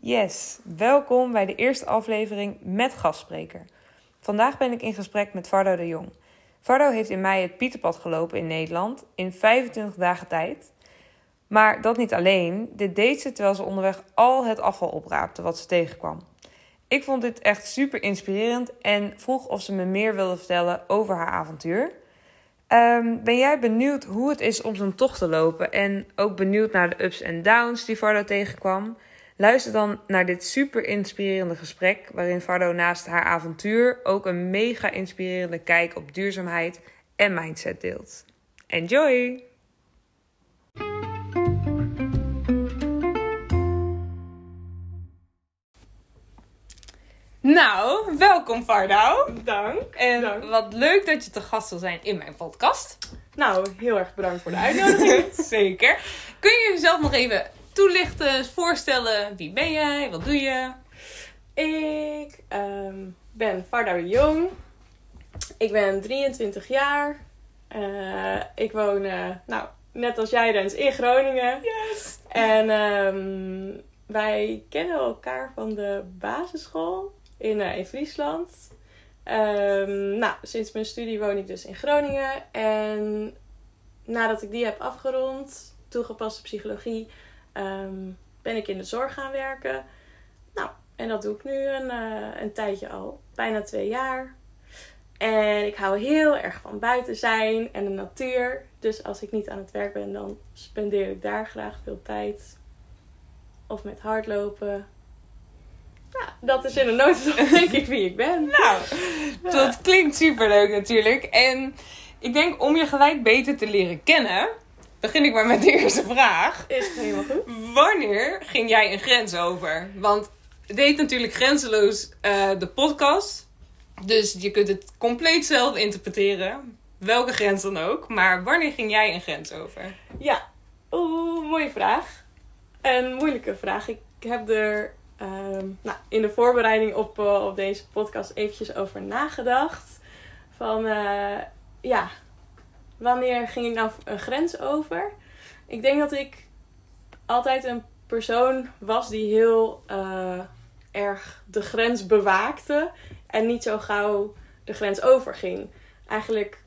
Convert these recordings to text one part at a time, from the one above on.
Yes, welkom bij de eerste aflevering met gastspreker. Vandaag ben ik in gesprek met Vardo de Jong. Vardo heeft in mei het Pieterpad gelopen in Nederland in 25 dagen tijd. Maar dat niet alleen, dit deed ze terwijl ze onderweg al het afval opraapte wat ze tegenkwam. Ik vond dit echt super inspirerend en vroeg of ze me meer wilde vertellen over haar avontuur. Ehm, ben jij benieuwd hoe het is om zo'n tocht te lopen en ook benieuwd naar de ups en downs die Vardo tegenkwam? Luister dan naar dit super inspirerende gesprek, waarin Vardo naast haar avontuur ook een mega inspirerende kijk op duurzaamheid en mindset deelt. Enjoy! Nou, welkom Vardo. Dank. En Dank. wat leuk dat je te gast wil zijn in mijn podcast. Nou, heel erg bedankt voor de uitnodiging. Zeker. Kun je jezelf nog even toelichten, voorstellen? Wie ben jij? Wat doe je? ik ehm, ben Varda de Jong. Ik ben 23 jaar. Eh, ik woon, eh, nou, net als jij Rens, in Groningen. Yes. En ehm, wij kennen elkaar van de basisschool in, eh, in Friesland. Ehm, nou, sinds mijn studie woon ik dus in Groningen. En nadat ik die heb afgerond, toegepaste psychologie, ehm, ben ik in de zorg gaan werken. Nou, en dat doe ik nu een, eh, een tijdje al, bijna twee jaar. En ik hou heel erg van buiten zijn en de natuur. Dus als ik niet aan het werk ben, dan spendeer ik daar graag veel tijd. Of met hardlopen. Ja, dat is in een notendop denk ik wie ik ben. Nou, dat klinkt superleuk natuurlijk. En ik denk om je gelijk beter te leren kennen, begin ik maar met de eerste vraag. Is het helemaal goed? Wanneer ging jij een grens over? Want het heet natuurlijk Grenzeloos eh, de podcast. Dus je kunt het compleet zelf interpreteren. Welke grens dan ook. Maar wanneer ging jij een grens over? Ja, oeh, mooie vraag. Een moeilijke vraag. Ik heb er ehm, nou, in de voorbereiding op, eh, op deze podcast eventjes over nagedacht. Van, eh, ja, wanneer ging ik nou een grens over? Ik denk dat ik altijd een persoon was die heel eh, erg de grens bewaakte. En niet zo gauw de grens overging. Eigenlijk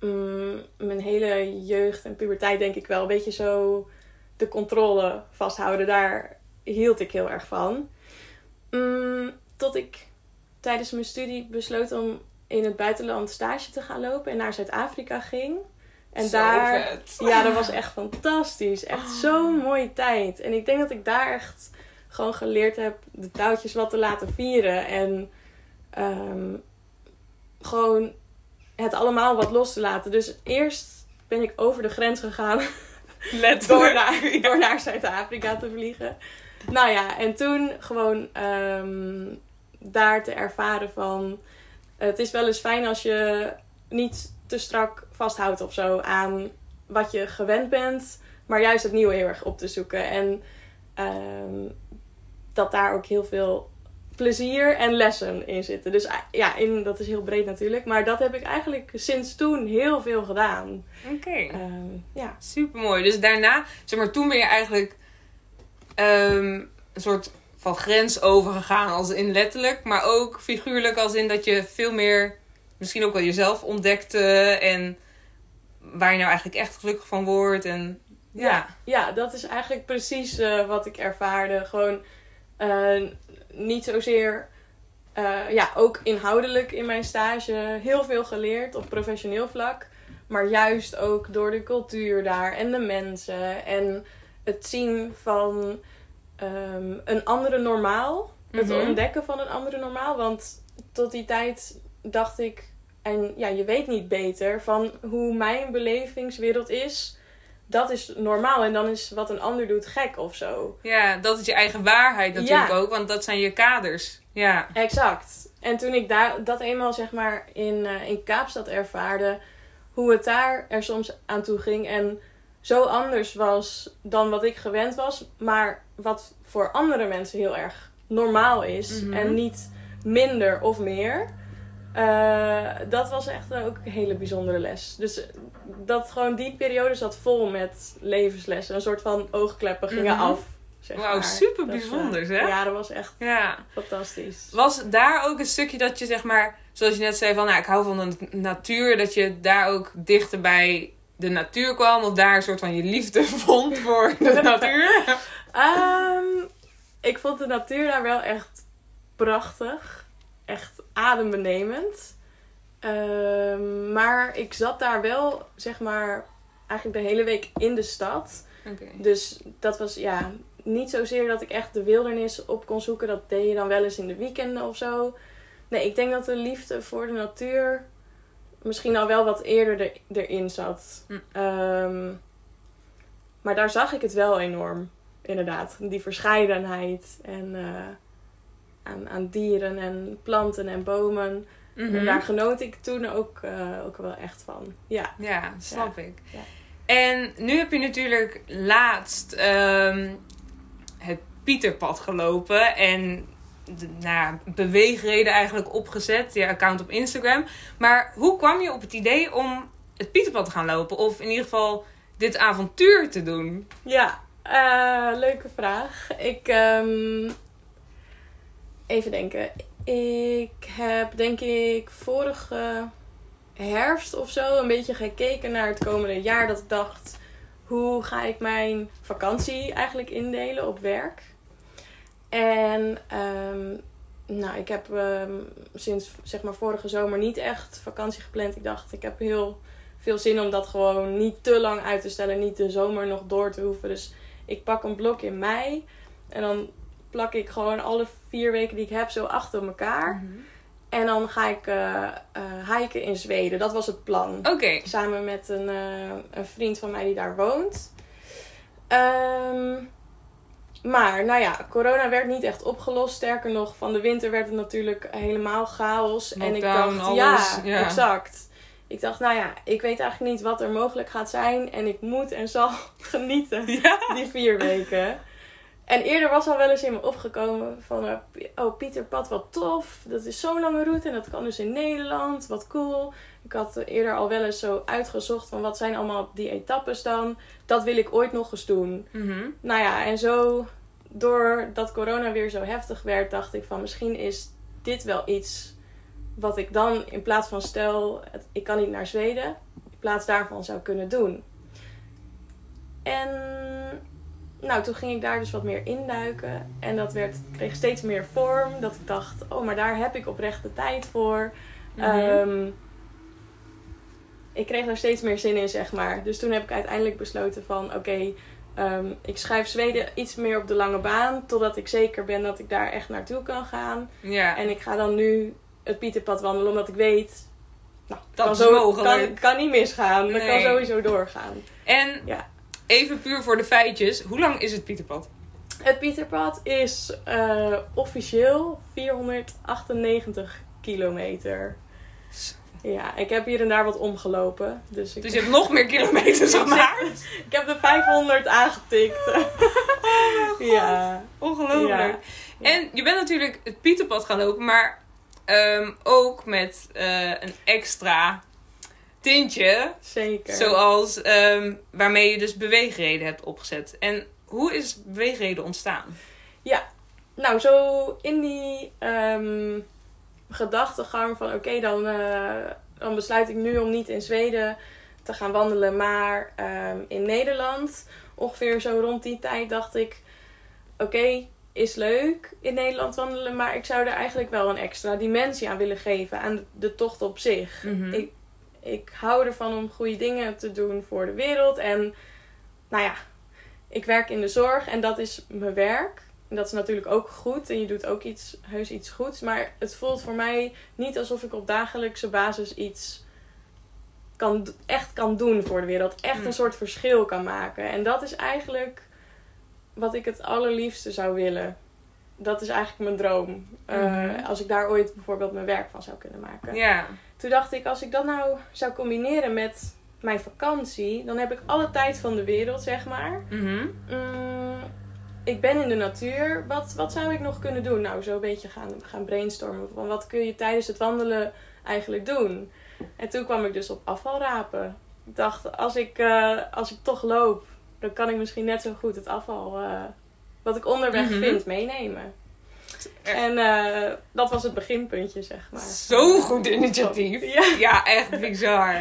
mm, mijn hele jeugd en puberteit denk ik wel een beetje zo de controle vasthouden. Daar hield ik heel erg van. Mm, tot ik tijdens mijn studie besloot om in het buitenland stage te gaan lopen en naar Zuid-Afrika ging. En Zo daar, vet. ja, dat was echt fantastisch. Echt zo'n mooie tijd. En ik denk dat ik daar echt gewoon geleerd heb de touwtjes wat te laten vieren. En ehm, gewoon het allemaal wat los te laten. Dus eerst ben ik over de grens gegaan door naar, door naar Zuid-Afrika te vliegen. Nou ja, en toen gewoon ehm, daar te ervaren van... Het is wel eens fijn als je niet te strak vasthoudt of zo aan wat je gewend bent. Maar juist het nieuwe heel erg op te zoeken. En ehm, dat daar ook heel veel plezier en lessen in zitten. Dus ah, ja, in, dat is heel breed natuurlijk. Maar dat heb ik eigenlijk sinds toen heel veel gedaan. Oké. Ehm, ja. Super mooi. Dus daarna, zeg maar, toen ben je eigenlijk ehm, een soort van grens overgegaan, als in letterlijk, maar ook figuurlijk, als in dat je veel meer misschien ook wel jezelf ontdekte en waar je nou eigenlijk echt gelukkig van wordt. En ja, Ja, ja, dat is eigenlijk precies eh, wat ik ervaarde. Gewoon eh, niet zozeer, eh, ja, ook inhoudelijk in mijn stage heel veel geleerd op professioneel vlak. Maar juist ook door de cultuur daar en de mensen en het zien van ehm, een andere normaal. Het Mhm. ontdekken van een andere normaal. Want tot die tijd dacht ik, en ja, je weet niet beter van hoe mijn belevingswereld is dat is normaal. En dan is wat een ander doet gek of zo. ja, dat is je eigen waarheid natuurlijk Ja. ook, want dat zijn je kaders. Ja. Exact. En toen ik daar, dat eenmaal zeg maar in, eh, in Kaapstad ervaarde, hoe het daar er soms aan toe ging. En zo anders was dan wat ik gewend was. Maar wat voor andere mensen heel erg normaal is. Mhm. En niet minder of meer. Eh, dat was echt ook een hele bijzondere les. Dus eh, dat gewoon die periode zat vol met levenslessen. Een soort van oogkleppen gingen Mhm. af Zeg Wauw, super eh, bijzonder, hè? Ja, dat was echt Ja. fantastisch. Was daar ook een stukje dat je zeg maar, zoals je net zei van, nou, ik hou van de natuur, dat je daar ook dichter bij de natuur kwam of daar een soort van je liefde vond voor de natuur? Ehm, ik vond de natuur daar wel echt prachtig. Echt adembenemend. Ehm, maar ik zat daar wel, zeg maar, eigenlijk de hele week in de stad. Dus dat was ja, niet zozeer dat ik echt de wildernis op kon zoeken. Dat deed je dan wel eens in de weekenden of zo. Nee, ik denk dat de liefde voor de natuur misschien al wel wat eerder er, erin zat. Hm. Ehm, maar daar zag ik het wel enorm, inderdaad. Die verscheidenheid en eh, aan, aan dieren en planten en bomen. Mhm. En daar genoot ik toen ook, eh, ook wel echt van. Ja. Ja, snap ik. ja. En nu heb je natuurlijk laatst ehm, het Pieterpad gelopen en nou, beweegreden eigenlijk opgezet, je account op Instagram. Maar hoe kwam je op het idee om het Pieterpad te gaan lopen? Of in ieder geval dit avontuur te doen? Ja, eh, leuke vraag. Ik, ehm, even denken. Ik heb denk ik vorige herfst of zo een beetje gekeken naar het komende jaar. Dat ik dacht, hoe ga ik mijn vakantie eigenlijk indelen op werk? En ehm, nou, ik heb ehm, sinds zeg maar vorige zomer niet echt vakantie gepland. Ik dacht, ik heb heel veel zin om dat gewoon niet te lang uit te stellen. Niet de zomer nog door te hoeven. Dus ik pak een blok in mei. En dan plak ik gewoon alle vier weken die ik heb zo achter elkaar. En dan ga ik eh, hiken in Zweden. Dat was het plan. Oké. Samen met een, eh, een vriend van mij die daar woont. Ehm, maar, nou ja, corona werd niet echt opgelost. Sterker nog, van de winter werd het natuurlijk helemaal chaos. en ik dacht, alles, ja, ja. exact. Ik dacht, nou ja, ik weet eigenlijk niet wat er mogelijk gaat zijn. En ik moet en zal genieten Ja. die vier weken. En eerder was al wel eens in me opgekomen van... eh, oh, Pieter Pad, wat tof. Dat is zo'n lange route en dat kan dus in Nederland. Wat cool. Ik had eerder al wel eens zo uitgezocht van wat zijn allemaal die etappes dan. Dat wil ik ooit nog eens doen. Mhm. Nou ja, en zo doordat corona weer zo heftig werd... dacht ik van misschien is dit wel iets wat ik dan in plaats van stel... ik kan niet naar Zweden... in plaats daarvan zou kunnen doen. En nou, toen ging ik daar dus wat meer induiken. En dat werd, kreeg steeds meer vorm. Dat ik dacht, oh, maar daar heb ik oprecht de tijd voor. Ehm, ik kreeg daar steeds meer zin in, zeg maar. Dus toen heb ik uiteindelijk besloten van, oké, ehm, ik schrijf Zweden iets meer op de lange baan. Totdat ik zeker ben dat ik daar echt naartoe kan gaan. Ja. En ik ga dan nu het Pieterpad wandelen, omdat ik weet... Nou, Dat kan zo. Kan, kan niet misgaan. Dat kan Nee. sowieso doorgaan. En Ja. even puur voor de feitjes, hoe lang is het Pieterpad? Het Pieterpad is eh, officieel 498 kilometer. Ja, ik heb hier en daar wat omgelopen. Dus ik, Dus je hebt nog meer kilometers gemaakt. ik heb de 500 aangetikt. ja. Ongelooflijk. Ja. En je bent natuurlijk het Pieterpad gaan lopen, maar ehm, ook met eh, een extra tintje. Zeker. Zoals ehm, waarmee je dus beweegreden hebt opgezet. En hoe is beweegreden ontstaan? Nou, zo in die ehm, gedachtegang van oké, dan, eh, dan besluit ik nu om niet in Zweden te gaan wandelen, maar ehm, in Nederland. Ongeveer zo rond die tijd dacht ik, oké, is leuk in Nederland wandelen, maar ik zou er eigenlijk wel een extra dimensie aan willen geven aan de tocht op zich. Mhm. Ik, ik hou ervan om goede dingen te doen voor de wereld. En nou ja, ik werk in de zorg en dat is mijn werk. En dat is natuurlijk ook goed. En je doet ook iets, heus iets goeds. Maar het voelt voor mij niet alsof ik op dagelijkse basis iets kan, echt kan doen voor de wereld. Echt Mm. een soort verschil kan maken. En dat is eigenlijk wat ik het allerliefste zou willen. Dat is eigenlijk mijn droom. Eh, Mhm. als ik daar ooit bijvoorbeeld mijn werk van zou kunnen maken. Ja. Toen dacht ik, als ik dat nou zou combineren met mijn vakantie, dan heb ik alle tijd van de wereld, zeg maar. Mhm. Mm, ik ben in de natuur. Wat, wat zou ik nog kunnen doen? Nou, zo een beetje gaan, gaan brainstormen. Van wat kun je tijdens het wandelen eigenlijk doen? En toen kwam ik dus op afvalrapen. Ik dacht, als ik, eh, als ik toch loop, dan kan ik misschien net zo goed het afval eh, wat ik onderweg Mhm. vind, meenemen. En eh, dat was het beginpuntje, zeg maar. Zo'n goed initiatief. Ja. Ja, echt bizar.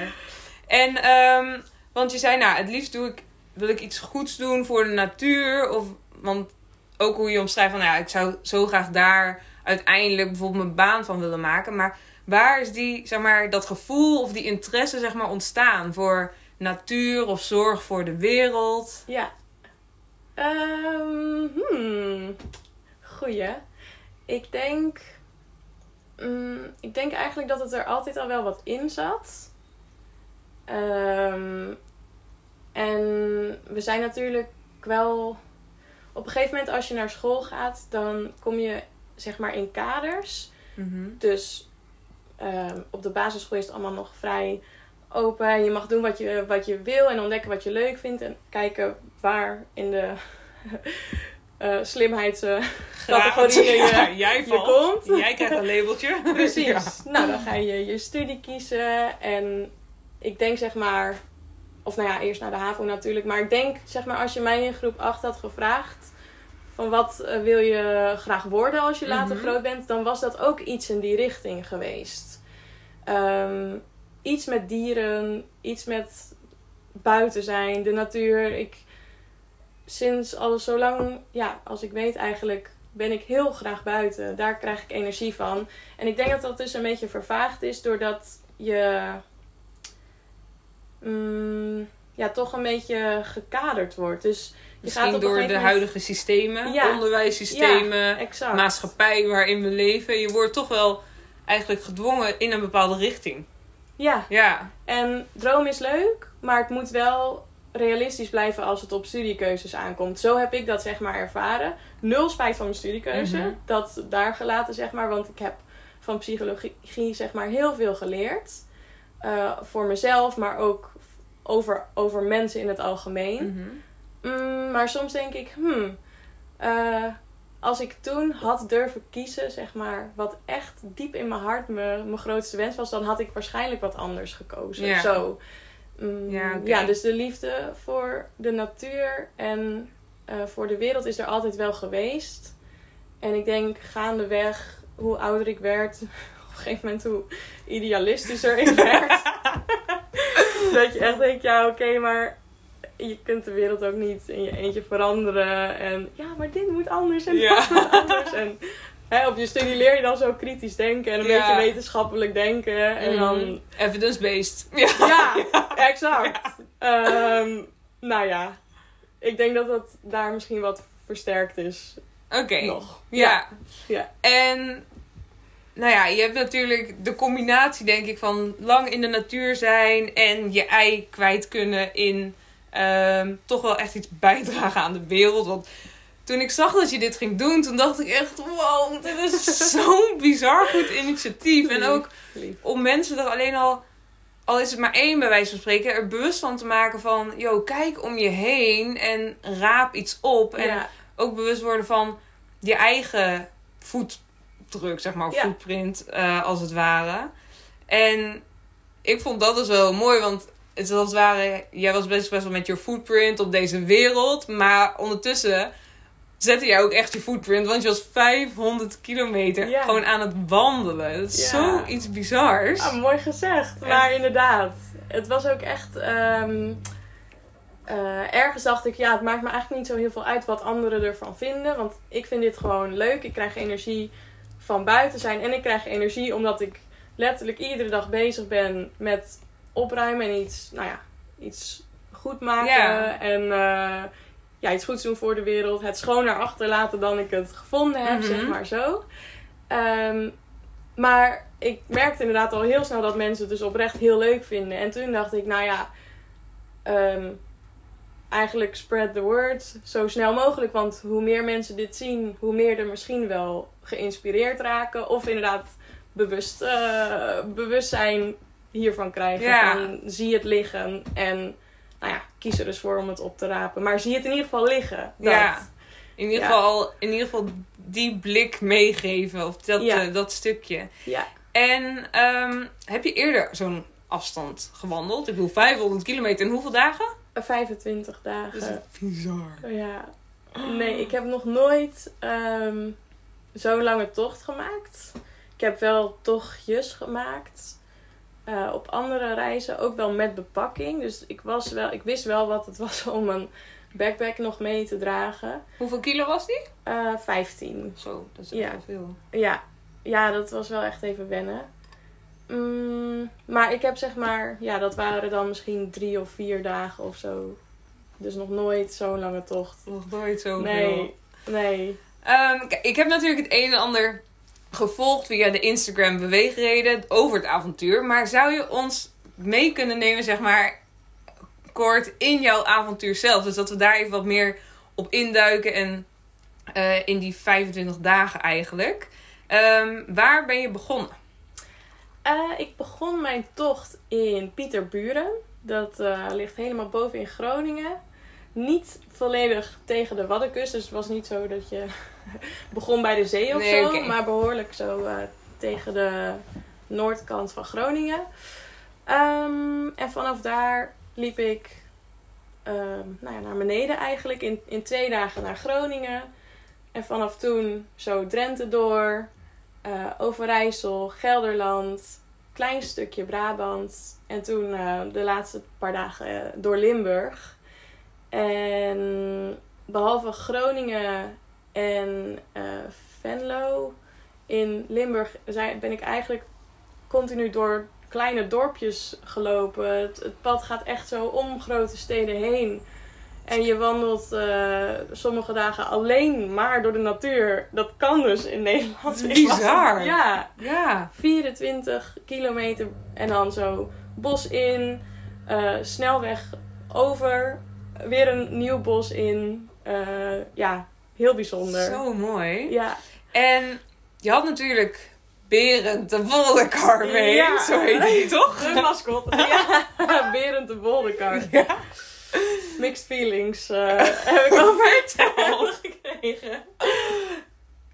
En, ehm, want je zei, nou, het liefst doe ik, wil ik iets goeds doen voor de natuur. Of, want ook hoe je omschrijft van, nou ja, ik zou zo graag daar uiteindelijk bijvoorbeeld mijn baan van willen maken. Maar waar is die, zeg maar, dat gevoel of die interesse, zeg maar, ontstaan voor natuur of zorg voor de wereld? Ja. Ehm hmm. Goeie. Ik denk... mm, ik denk eigenlijk dat het er altijd al wel wat in zat. Ehm, en we zijn natuurlijk wel... Op een gegeven moment als je naar school gaat, dan kom je zeg maar in kaders. Dus ehm, op de basisschool is het allemaal nog vrij open. En je mag doen wat je, wat je wil en ontdekken wat je leuk vindt. En kijken waar in de eh slimheidscategorieën Ja, je, jij je komt. Jij krijgt een labeltje. Precies. Ja. Nou, dan ga je je studie kiezen. En ik denk zeg maar... Of nou ja, eerst naar de HAVO natuurlijk. Maar ik denk zeg maar als je mij in groep 8 had gevraagd... Van wat eh, wil je graag worden als je later Mhm. groot bent? Dan was dat ook iets in die richting geweest. Ehm, iets met dieren. Iets met buiten zijn. De natuur. Ik... Sinds al zo lang... Ja, als ik weet eigenlijk ben ik heel graag buiten. Daar krijg ik energie van. En ik denk dat dat dus een beetje vervaagd is doordat je mm, ja, toch een beetje gekaderd wordt. Dus je gaat Misschien door de moment- huidige systemen, Ja. onderwijssystemen, maatschappij waarin we leven. Je wordt toch wel eigenlijk gedwongen in een bepaalde richting. Ja, Ja, en droom is leuk, maar het moet wel realistisch blijven als het op studiekeuzes aankomt. Zo heb ik dat zeg maar ervaren. Nul spijt van mijn studiekeuze. Mhm. Dat daar gelaten zeg maar, want ik heb van psychologie zeg maar heel veel geleerd. Eh, voor mezelf, maar ook over, over mensen in het algemeen. Mm, maar soms denk ik, hmm, eh, als ik toen had durven kiezen, zeg maar, wat echt diep in mijn hart mijn, grootste wens was, dan had ik waarschijnlijk wat anders gekozen. Ja. Zo. Mm, Ja, ja, dus de liefde voor de natuur en eh, voor de wereld is er altijd wel geweest. En ik denk gaandeweg, hoe ouder ik werd, een gegeven moment hoe idealistischer ik werd. dat je echt denkt, ja oké, maar je kunt de wereld ook niet in je eentje veranderen. En ja, maar dit moet anders en Ja. dat moet anders. En hè, op je studie leer je dan zo kritisch denken en een Ja. beetje wetenschappelijk denken. En dan Mhm. Evidence-based. Ja. ja, exact. Ehm, nou ja, ik denk dat dat daar misschien wat versterkt is. Oké. Nog. Ja. Ja. En nou ja, je hebt natuurlijk de combinatie, denk ik, van lang in de natuur zijn en je ei kwijt kunnen in ehm, toch wel echt iets bijdragen aan de wereld. Want toen ik zag dat je dit ging doen, toen dacht ik echt, wow, dit is zo'n bizar goed initiatief. En ook om mensen er alleen al, al is het maar één bij wijze van spreken, er bewust van te maken van, yo, kijk om je heen en raap iets op. En Ja, ook bewust worden van je eigen voetdruk, zeg maar, Ja. footprint, eh, als het ware. En ik vond dat dus wel mooi, want het is als het ware, jij was best best wel met je footprint op deze wereld, maar ondertussen zette jij ook echt je footprint, want je was 500 kilometer Ja. gewoon aan het wandelen. Dat is Ja. zoiets bizars. Ah, mooi gezegd. Maar inderdaad, het was ook echt... ehm, eh, ergens dacht ik, ja, het maakt me eigenlijk niet zo heel veel uit wat anderen ervan vinden. Want ik vind dit gewoon leuk. Ik krijg energie van buiten zijn. En ik krijg energie omdat ik letterlijk iedere dag bezig ben met opruimen en iets, nou ja, iets goed maken. En eh, ja, iets goeds doen voor de wereld. Het schoner achterlaten dan ik het gevonden heb, Mhm. zeg maar zo. Ehm, maar ik merkte inderdaad al heel snel dat mensen het dus oprecht heel leuk vinden. En toen dacht ik, nou ja, ehm, eigenlijk spread the word zo snel mogelijk. Want hoe meer mensen dit zien, hoe meer er misschien wel geïnspireerd raken. Of inderdaad bewust, eh, bewustzijn hiervan krijgen. Ja. Van, zie het liggen en nou ja, kies er dus voor om het op te rapen. Maar zie het in ieder geval liggen. Dat. Ja. In ieder, Ja. geval, in ieder geval die blik meegeven, of dat, Ja. eh, dat stukje. Ja. En ehm, heb je eerder zo'n afstand gewandeld? Ik bedoel, 500 kilometer in hoeveel dagen? 25 Dat is dagen. bizar. Ja. Nee, ik heb nog nooit ehm, zo'n lange tocht gemaakt. Ik heb wel tochtjes gemaakt. eh, op andere reizen, ook wel met bepakking. Dus ik, was wel, ik wist wel wat het was om een backpack nog mee te dragen. Hoeveel kilo was die? Eh 15. Zo, dat is Ja. echt wel veel. Ja, ja, dat was wel echt even wennen. Mm, maar ik heb zeg maar, ja, dat waren dan misschien drie of vier dagen of zo. Dus nog nooit zo'n lange tocht. Nog nooit zoveel. Nee, nee. Ehm, ik heb natuurlijk het een en ander gevolgd via de Instagram beweegreden over het avontuur. Maar zou je ons mee kunnen nemen, zeg maar, kort in jouw avontuur zelf? Dus dat we daar even wat meer op induiken en eh, in die 25 dagen eigenlijk. Ehm, waar ben je begonnen? Eh, ik begon mijn tocht in Pieterburen. Dat eh, ligt helemaal boven in Groningen. Niet volledig tegen de Waddenkust. Dus het was niet zo dat je begon bij de zee of Nee, zo. Maar behoorlijk zo eh, tegen de noordkant van Groningen. Ehm, en vanaf daar liep ik ehm, nou ja, naar beneden eigenlijk. In, in twee dagen naar Groningen. En vanaf toen zo Drenthe door. Eh, Overijssel, Gelderland, klein stukje Brabant. En toen eh, de laatste paar dagen eh, door Limburg. En behalve Groningen en Venlo, in Limburg ben ik eigenlijk continu door kleine dorpjes gelopen. Het pad gaat echt zo om grote steden heen. En je wandelt eh, sommige dagen alleen maar door de natuur. Dat kan dus in Nederland. Was- bizar. Ja, Ja. 24 kilometer en dan zo bos in, eh, snelweg over, weer een nieuw bos in. Eh, ja, heel bijzonder. Zo mooi. Ja, En je had natuurlijk Berend de Wolderkar mee. Ja. Zo heet hij toch? de mascotte. ja, Berend de Bolderkar. Ja. Mixed feelings eh, heb ik over gekregen.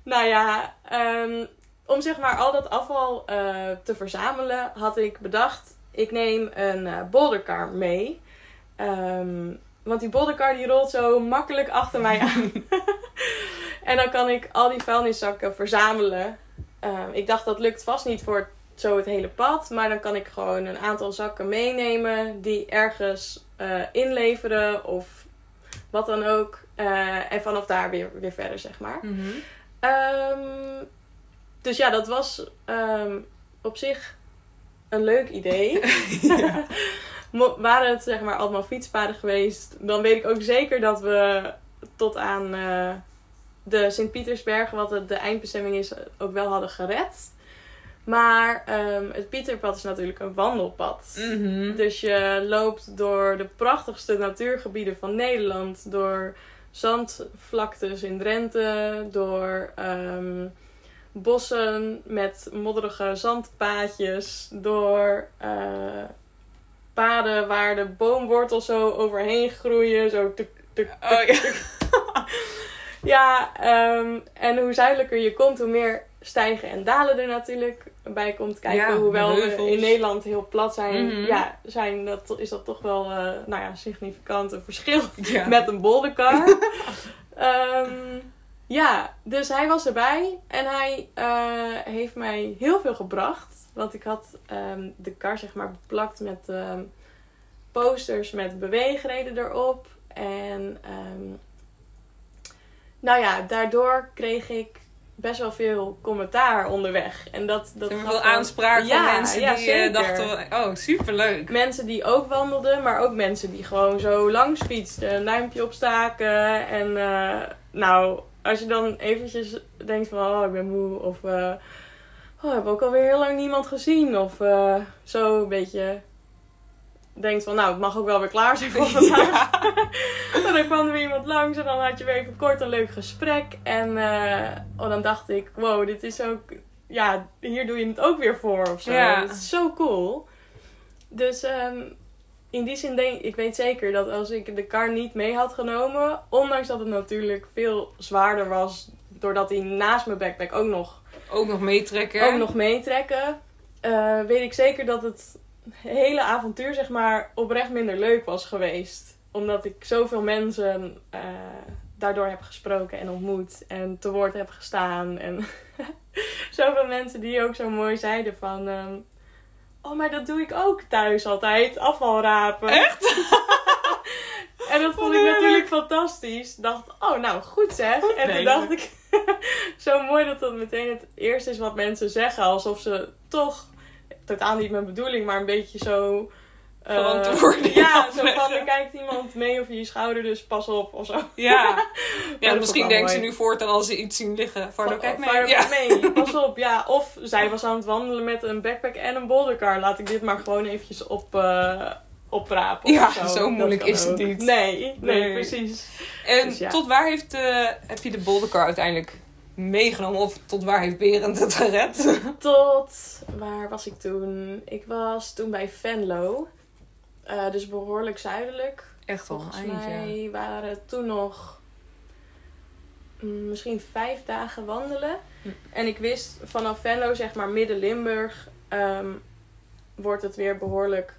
nou ja, ehm, om zeg maar al dat afval eh, te verzamelen, had ik bedacht, ik neem een eh bolderkar mee. Ehm, want die bolderkar die rolt zo makkelijk achter mij aan. en dan kan ik al die vuilniszakken verzamelen. Ehm, ik dacht dat lukt vast niet voor zo het hele pad. Maar dan kan ik gewoon een aantal zakken meenemen die ergens eh, inleveren of wat dan ook. Eh, en vanaf daar weer, weer verder, zeg maar. Mhm. Ehm, dus ja, dat was ehm, op zich een leuk idee. Waren het zeg maar allemaal fietspaden geweest, dan weet ik ook zeker dat we tot aan eh, de Sint-Pietersberg, wat het de eindbestemming is, ook wel hadden gered. Maar ehm, het Pieterpad is natuurlijk een wandelpad. Mhm. Dus je loopt door de prachtigste natuurgebieden van Nederland. Door zandvlaktes in Drenthe. Door ehm, bossen met modderige zandpaadjes. Door eh, paden waar de boomwortels zo overheen groeien. Zo tuk, tuk, tuk, Oh ja. ja, ehm, en hoe zuidelijker je komt, hoe meer stijgen en dalen er natuurlijk bij komt kijken. Ja, Hoewel we in Nederland heel plat zijn, Mhm. ja, zijn dat, is dat toch wel eh nou ja, significant een verschil Ja. met een bolderkar. Ehm, ja, dus hij was erbij en hij eh, heeft mij heel veel gebracht. Want ik had ehm, de kar zeg maar beplakt met ehm, posters met beweegreden erop. En nou ja, daardoor kreeg ik best wel veel commentaar onderweg. En dat, dat er veel wel- aanspraak Ja, van mensen ja, die eh, zeker. dachten, oh superleuk. Mensen die ook wandelden, maar ook mensen die gewoon zo langs fietsten, een duimpje opstaken. En eh, nou, als je dan eventjes denkt van, oh ik ben moe, of eh oh, ik heb ook alweer heel lang niemand gezien. Of zo een beetje denkt van, nou het mag ook wel weer klaar zijn voor vandaag. En dan kwam er weer iemand langs en dan had je weer even kort een leuk gesprek. En eh, oh, dan dacht ik, wow, dit is ook, ja, hier doe je het ook weer voor of zo. Ja. Dat is zo cool. Dus ehm, in die zin denk ik, ik weet zeker dat als ik de kar niet mee had genomen, ondanks dat het natuurlijk veel zwaarder was, doordat hij naast mijn backpack ook nog, Ook nog meetrekken. ook nog meetrekken, eh, weet ik zeker dat het hele avontuur zeg maar oprecht minder leuk was geweest. Omdat ik zoveel mensen eh, daardoor heb gesproken en ontmoet. En te woord heb gestaan. En zoveel mensen die ook zo mooi zeiden van... ehm, oh, maar dat doe ik ook thuis altijd. Afval rapen. Echt? En dat vond ik natuurlijk fantastisch. Dacht, oh nou, goed zeg. En toen dacht ik, zo mooi dat dat meteen het eerste is wat mensen zeggen. Alsof ze toch, totaal niet mijn bedoeling, maar een beetje zo... Verantwoording Ja, zo van, er kijkt iemand mee over je schouder, dus pas op of zo. Ja. Ja, misschien denken ze nu voortaan als ze iets zien liggen. Vardo, Van, kijk mee. Ja. mee, pas op. Ja, of zij was aan het wandelen met een backpack en een bouldercar. Laat ik dit maar gewoon eventjes op... eh oprapen. Ja, of zo. zo moeilijk is het niet. Nee, nee, Nee. precies. En Dus ja. tot waar heeft, eh, heb je de boldercar uiteindelijk meegenomen? Of tot waar heeft Berend het gered? Tot, waar was ik toen? Ik was toen bij Venlo. Eh, dus behoorlijk zuidelijk. Echt wel Volgens eindje. mij waren toen nog mm, misschien vijf dagen wandelen. Hm. En ik wist vanaf Venlo, zeg maar midden Limburg, ehm, wordt het weer behoorlijk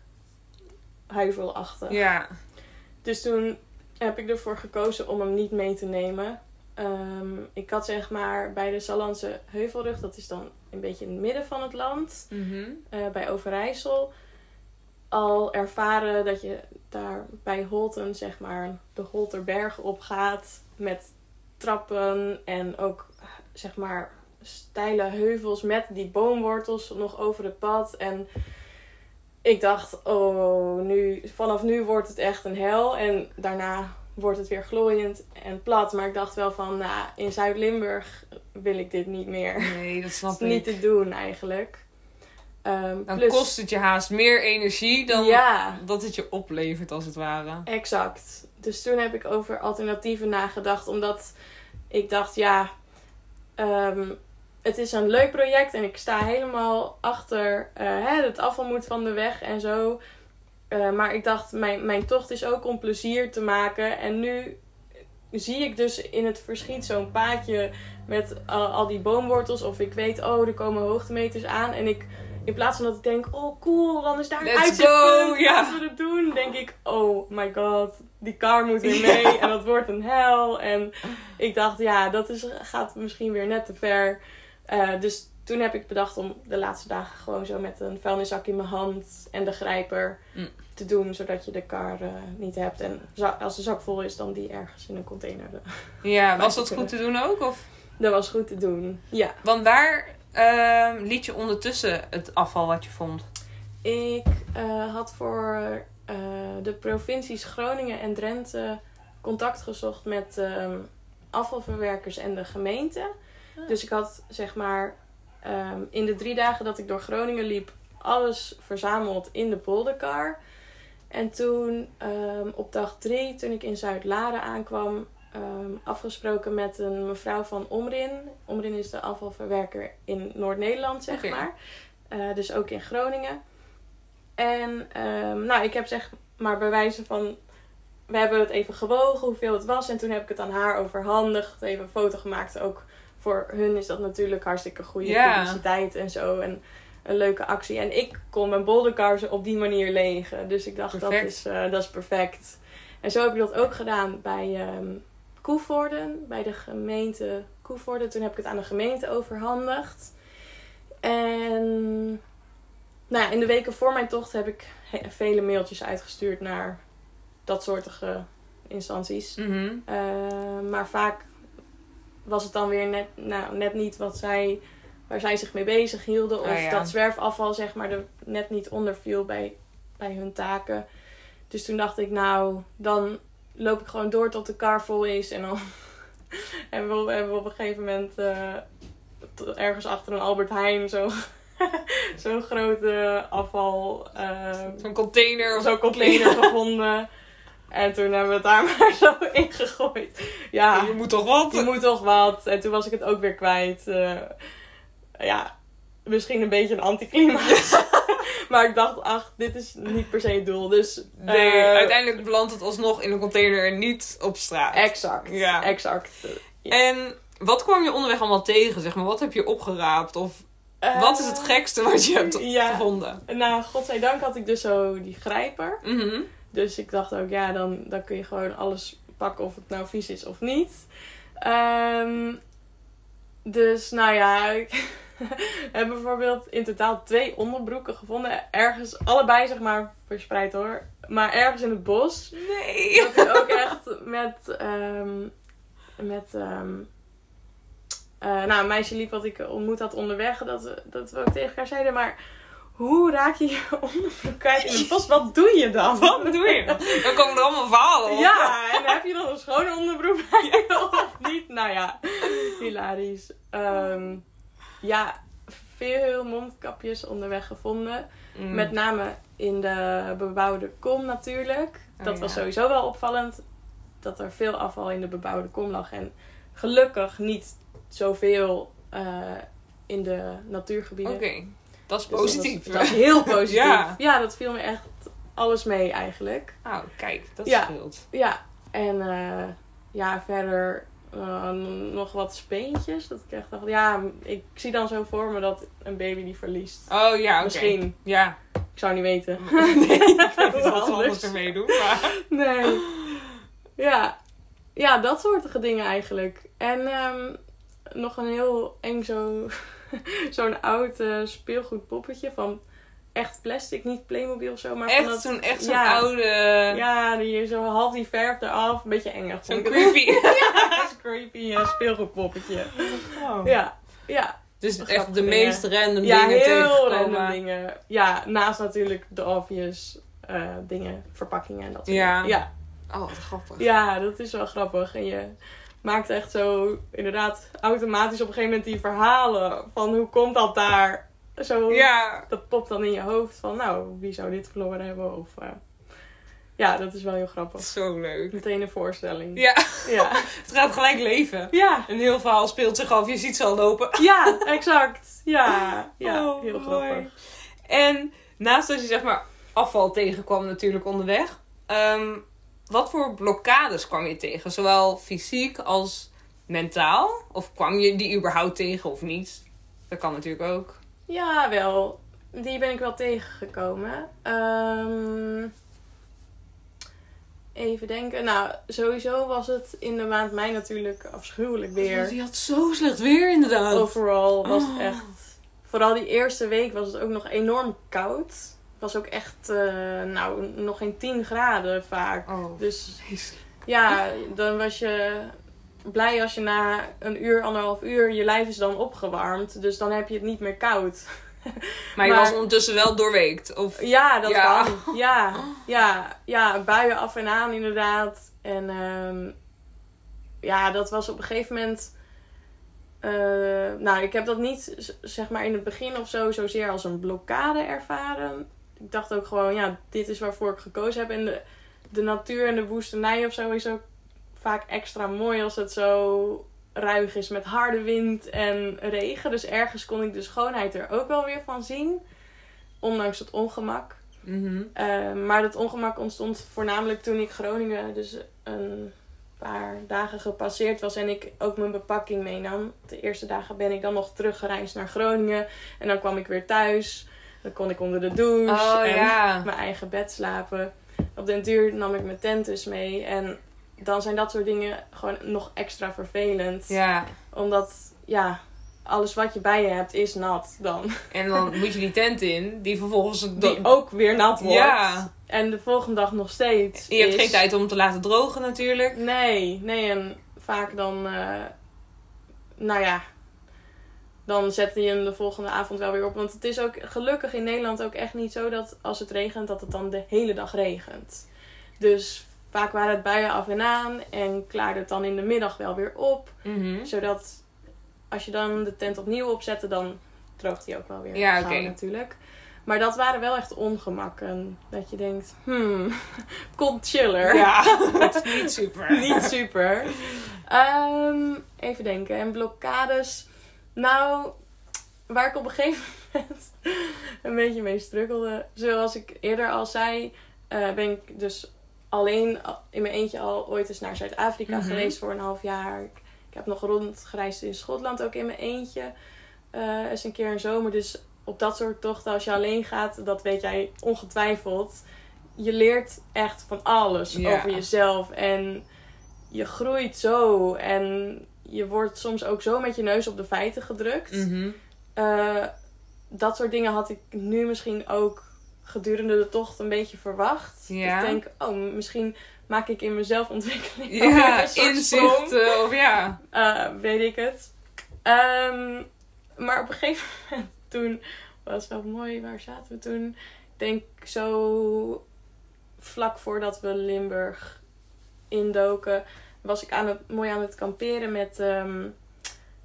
huivelachtig. Ja. Dus toen heb ik ervoor gekozen om hem niet mee te nemen. Ehm, ik had zeg maar bij de Sallandse Heuvelrug, dat is dan een beetje in het midden van het land, Mhm. eh, bij Overijssel, al ervaren dat je daar bij Holten, zeg maar, de Holterberg op gaat met trappen en ook, zeg maar, steile heuvels met die boomwortels nog over het pad. En ik dacht, oh, nu, vanaf nu wordt het echt een hel. En daarna wordt het weer glooiend en plat. Maar ik dacht wel van, nou, in Zuid-Limburg wil ik dit niet meer. Nee, dat Dat snap is ik. niet te doen eigenlijk. Ehm, Dan plus- kost het je haast meer energie dan Ja, dat het je oplevert, als het ware. exact. Dus toen heb ik over alternatieven nagedacht. Omdat ik dacht, ja, ehm, het is een leuk project. En ik sta helemaal achter eh, hè, het afval moet van de weg en zo. Eh, maar ik dacht, mijn, mijn tocht is ook om plezier te maken. En nu zie ik dus in het verschiet zo'n paadje met al, al die boomwortels. Of ik weet, oh, er komen hoogtemeters aan. En ik, in plaats van dat ik denk, oh cool, dan is daar een uitzichtpunt. ja. We het doen. Denk ik, oh my god, die car moet weer mee. En dat wordt een hel. En ik dacht, ja, dat is, gaat misschien weer net te ver. Eh, dus toen heb ik bedacht om de laatste dagen gewoon zo met een vuilniszak in mijn hand en de grijper Mm. te doen, zodat je de kar eh, niet hebt. En als de zak vol is, dan die ergens in een container. Ja, was dat goed te doen ook? Of? Dat was goed te doen. Ja. Want waar ehm, liet je ondertussen het afval wat je vond? Ik eh, had voor eh, de provincies Groningen en Drenthe contact gezocht met ehm, afvalverwerkers en de gemeente. Ah. Dus ik had zeg maar ehm, in de drie dagen dat ik door Groningen liep, alles verzameld in de polderkar. En toen ehm, op dag drie, toen ik in Zuid-Laren aankwam, ehm, afgesproken met een mevrouw van Omrin. Omrin is de afvalverwerker in Noord-Nederland, zeg maar. Eh, dus ook in Groningen. En nou, ik heb zeg maar bij wijze van. We hebben het even gewogen hoeveel het was. En toen heb ik het aan haar overhandigd. Even een foto gemaakt. Ook voor hun is dat natuurlijk hartstikke goede Ja. publiciteit en zo. En een leuke actie. En ik kon mijn bolderkar op die manier legen. Dus ik dacht, dat is, eh, dat is perfect. En zo heb ik dat ook gedaan bij ehm Koevoorden. Bij de gemeente Koevoorden. Toen heb ik het aan de gemeente overhandigd. En nou ja, in de weken voor mijn tocht heb ik vele mailtjes uitgestuurd naar dat soortige instanties. Mhm. Eh, maar vaak was het dan weer net, nou, net niet wat zij, waar zij zich mee bezig hielden. Of ja. dat zwerfafval zeg maar er net niet onder viel bij, bij hun taken. Dus toen dacht ik, nou, dan loop ik gewoon door tot de kar vol is. En dan hebben, we, hebben we op een gegeven moment eh, ergens achter een Albert Heijn zo- zo'n grote afval... eh, Zo'n container of zo'n container gevonden. En toen hebben we het daar maar zo ingegooid. Ja, Je moet toch wat? je moet toch wat. En toen was ik het ook weer kwijt. Eh, ja, misschien een beetje een anticlimax. maar ik dacht, ach, dit is niet per se het doel. Dus Nee, eh, uiteindelijk belandt het alsnog in een container en niet op straat. Exact, Ja. exact. En wat kwam je onderweg allemaal tegen, zeg maar? Wat heb je opgeraapt? Of wat is het Eh, gekste wat je hebt ja. gevonden? Nou, godzijdank had ik dus zo die grijper. Mhm. Dus ik dacht ook, ja, dan, dan kun je gewoon alles pak of het nou vies is of niet. Ehm, dus nou ja, ik heb bijvoorbeeld in totaal twee onderbroeken gevonden. Ergens, allebei zeg maar verspreid hoor. Maar ergens in het bos. Nee. Dat ik ook echt met, ehm, met ehm, eh, nou, een meisje liep wat ik ontmoet had onderweg. Dat, we- dat we ook tegen elkaar zeiden. Maar hoe raak je je onderbroek kwijt in het bos? Wat doe je dan? Wat doe je? Dan komen er allemaal verhalen op. Ja, en heb je dan een schone onderbroek bij je of niet? Nou ja, hilarisch. Ehm, ja, veel mondkapjes onderweg gevonden. Mm. Met name in de bebouwde kom natuurlijk. Oh, Dat was ja. sowieso wel opvallend. Dat er veel afval in de bebouwde kom lag. En gelukkig niet zoveel eh, in de natuurgebieden. Oké, dat is Dus positief. Dat was, dat was heel positief. Ja. ja. dat viel me echt alles mee eigenlijk. Nou, kijk, dat Ja. scheelt. Ja, en eh, ja, verder eh, nog wat speentjes. Dat ik echt dacht, ja, ik zie dan zo voor me dat een baby die verliest. Oh ja. Misschien. Ja. Ik zou niet weten. nee, ik weet niet wat anders. ermee doen. Maar... Nee. Ja. ja, dat soort dingen eigenlijk. En ehm, nog een heel eng zo, zo'n oud eh, speelgoedpoppetje van echt plastic, niet Playmobil of zo, maar Echt dat, zo'n echt zo'n ja. oude... Ja, die zo half die verf eraf, een beetje eng. Zo'n creepy. Ja, zo'n creepy eh, speelgoedpoppetje. Oh. Ja, ja. Dus echt de dingen. meest random Ja, dingen heel random dingen. Ja, naast natuurlijk de obvious eh, dingen, verpakkingen en dat soort Ja. dingen. Ja. Oh, wat grappig. Ja, dat is wel grappig. En je maakt echt zo inderdaad automatisch op een gegeven moment die verhalen van hoe komt dat daar? Zo, Ja. dat popt dan in je hoofd van nou, wie zou dit verloren hebben? Of, eh, ja, dat is wel heel grappig. Zo leuk. Meteen een voorstelling. Ja, Ja, het gaat gelijk leven. ja, Een heel verhaal speelt zich af, je ziet ze al lopen. ja exact. Ja, ja Oh, heel mooi. grappig. En naast dat je zeg maar afval tegenkwam natuurlijk onderweg. ehm, wat voor blokkades kwam je tegen? Zowel fysiek als mentaal? Of kwam je die überhaupt tegen of niet? Dat kan natuurlijk ook. Ja, wel. Die ben ik wel tegengekomen. Ehm, even denken. Nou, sowieso was het in de maand mei natuurlijk afschuwelijk weer. Die had zo slecht weer inderdaad. Overal was het Oh. echt... Vooral die eerste week was het ook nog enorm koud. Het was ook echt, eh, nou, nog geen 10 graden vaak. Oh, Dus ja, dan was je blij als je na een uur, anderhalf uur, je lijf is dan opgewarmd. Dus dan heb je het niet meer koud. Maar je Maar- was ondertussen wel doorweekt. Of... Ja, dat Ja. kan. Ja, ja, ja, buien af en aan inderdaad. En ehm, ja, dat was op een gegeven moment. eh, nou, ik heb dat niet zeg maar in het begin of zo zozeer als een blokkade ervaren. Ik dacht ook gewoon, ja, dit is waarvoor ik gekozen heb. En de, de natuur en de woestenij of zo is ook vaak extra mooi als het zo ruig is met harde wind en regen. Dus ergens kon ik de schoonheid er ook wel weer van zien. Ondanks het ongemak. Mhm. Uh, maar dat ongemak ontstond voornamelijk toen ik Groningen dus een paar dagen gepasseerd was en ik ook mijn bepakking meenam. De eerste dagen ben ik dan nog teruggereisd naar Groningen en dan kwam ik weer thuis. Dan kon ik onder de douche Oh en ja. mijn eigen bed slapen. Op den duur nam ik mijn tent dus mee en dan zijn dat soort dingen gewoon nog extra vervelend. Ja. Omdat, ja, alles wat je bij je hebt is nat dan. En dan moet je die tent in, die vervolgens... Die ook weer nat wordt. Ja. En de volgende dag nog steeds. Je hebt geen tijd om te laten drogen natuurlijk. Nee, nee. En vaak dan, eh, nou ja, dan zette je hem de volgende avond wel weer op. Want het is ook gelukkig in Nederland ook echt niet zo dat als het regent, dat het dan de hele dag regent. Dus vaak waren het buien af en aan en klaarde het dan in de middag wel weer op. Mhm. Zodat als je dan de tent opnieuw opzette, dan droogt hij ook wel weer. Ja, oké. natuurlijk. Maar dat waren wel echt ongemakken. Dat je denkt, hmm, komt chiller. Ja, het is niet super. Niet super. Ehm, even denken. En blokkades. Nou, waar ik op een gegeven moment een beetje mee struggelde. Zoals ik eerder al zei, eh, ben ik dus alleen al- in mijn eentje al ooit eens naar Zuid-Afrika Mhm. geweest voor een half jaar. Ik, heb nog rondgereisd in Schotland ook in mijn eentje. eh eens een keer een zomer. Dus op dat soort tochten, als je alleen gaat, dat weet jij ongetwijfeld. Je leert echt van alles over jezelf. En je groeit zo en je wordt soms ook zo met je neus op de feiten gedrukt. Mhm. Eh, dat soort dingen had ik nu misschien ook gedurende de tocht een beetje verwacht. Ja. Ik denk, oh, misschien maak ik in mijn zelfontwikkeling ook Ja, inzichten of ja. Eh, weet ik het. Ehm, maar op een gegeven moment toen was wel mooi. Waar zaten we toen? Ik denk zo vlak voordat we Limburg indoken, was ik aan het, mooi aan het kamperen met, ehm,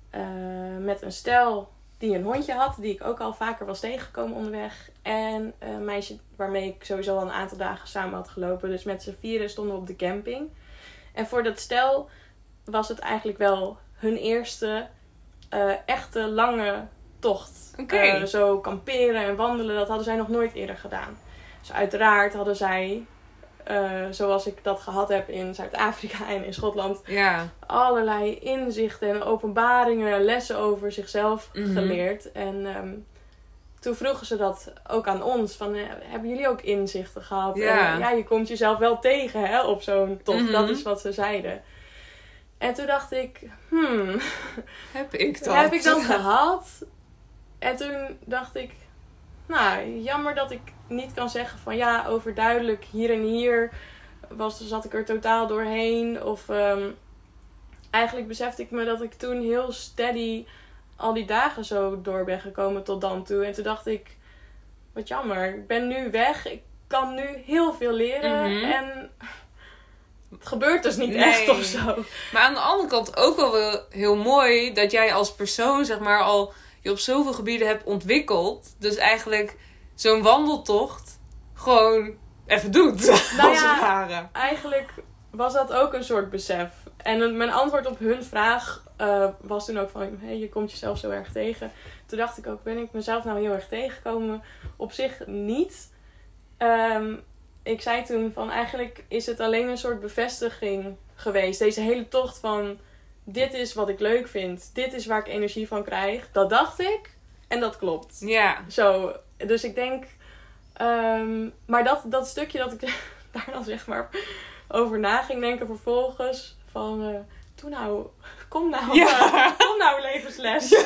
eh, met een stel die een hondje had, die ik ook al vaker was tegengekomen onderweg. En een meisje waarmee ik sowieso al een aantal dagen samen had gelopen. Dus met z'n vieren stonden we op de camping. En voor dat stel was het eigenlijk wel hun eerste eh, echte lange tocht. Eh, zo kamperen en wandelen, dat hadden zij nog nooit eerder gedaan. Dus uiteraard hadden zij, eh, zoals ik dat gehad heb in Zuid-Afrika en in Schotland, Ja. allerlei inzichten en openbaringen, lessen over zichzelf Mhm. geleerd. En ehm, toen vroegen ze dat ook aan ons. Van, eh, hebben jullie ook inzichten gehad? Ja. En, ja, je komt jezelf wel tegen hè, op zo'n tocht. Mhm. Dat is wat ze zeiden. En toen dacht ik, hmm, Heb ik dat? heb ik dat gehad? En toen dacht ik, nou, jammer dat ik niet kan zeggen van ja, overduidelijk hier en hier was, zat ik er totaal doorheen. Of ehm, eigenlijk besefte ik me dat ik toen heel steady al die dagen zo door ben gekomen tot dan toe. En toen dacht ik, wat jammer, ik ben nu weg. Ik kan nu heel veel leren. Mhm. En het gebeurt dus niet Nee. echt of zo. Maar aan de andere kant ook wel wel heel mooi dat jij als persoon, zeg maar, al je op zoveel gebieden hebt ontwikkeld. Dus eigenlijk zo'n wandeltocht gewoon even doet. Nou als ja, het ware. eigenlijk was dat ook een soort besef. En mijn antwoord op hun vraag eh, was toen ook van... Hey, je komt jezelf zo erg tegen. Toen dacht ik ook, ben ik mezelf nou heel erg tegengekomen? Op zich niet. Ehm, ik zei toen van eigenlijk is het alleen een soort bevestiging geweest. Deze hele tocht van... Dit is wat ik leuk vind. Dit is waar ik energie van krijg. Dat dacht ik. En dat klopt. Ja. Zo, dus ik denk. ehm, maar dat, dat stukje dat ik daar dan zeg maar over na ging denken vervolgens. Van, eh, doe nou, kom nou, Ja. eh, kom nou levensles.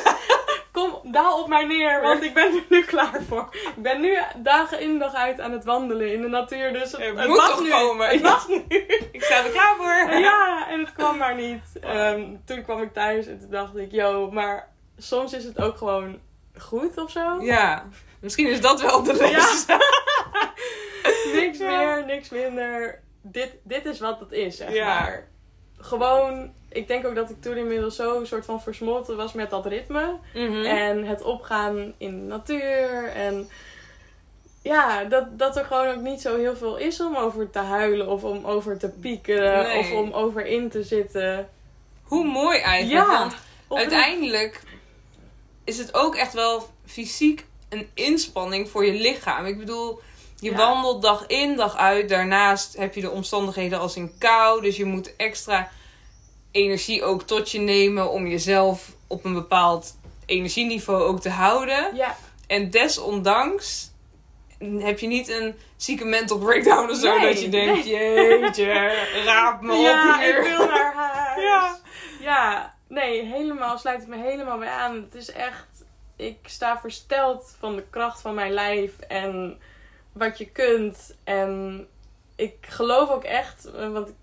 Kom, daal op mij neer, want ik ben er nu klaar voor. Ik ben nu dagen in dag uit aan het wandelen in de natuur. Dus het, moet mag toch nu. komen. Het mag nu. Ik sta er klaar voor. Ja, en het kwam maar niet. Ehm, toen kwam ik thuis en toen dacht ik, yo, maar soms is het ook gewoon goed of zo. Ja. Misschien is dat wel de les. niks Ja. meer, niks minder. Dit, dit is wat het is, zeg Ja. maar. Gewoon, ik denk ook dat ik toen inmiddels zo een soort van versmolten was met dat ritme. Mhm. En het opgaan in de natuur. En ja, dat, dat er gewoon ook niet zo heel veel is om over te huilen of om over te piekeren Nee. of om over in te zitten. Hoe mooi eigenlijk. Ja. Want uiteindelijk is het ook echt wel fysiek een inspanning voor je lichaam. Ik bedoel, je Ja. wandelt dag in, dag uit. Daarnaast heb je de omstandigheden als in kou. Dus je moet extra energie ook tot je nemen om jezelf op een bepaald energieniveau ook te houden. Ja, En desondanks heb je niet een zieke mental breakdown of zo. Nee, dat je denkt, jeetje, raap me ja op hier. ik wil naar huis. Ja. Ja, nee, helemaal sluit ik me helemaal bij aan. Het is echt, ik sta versteld van de kracht van mijn lijf en wat je kunt. En ik geloof ook echt, eh, want ik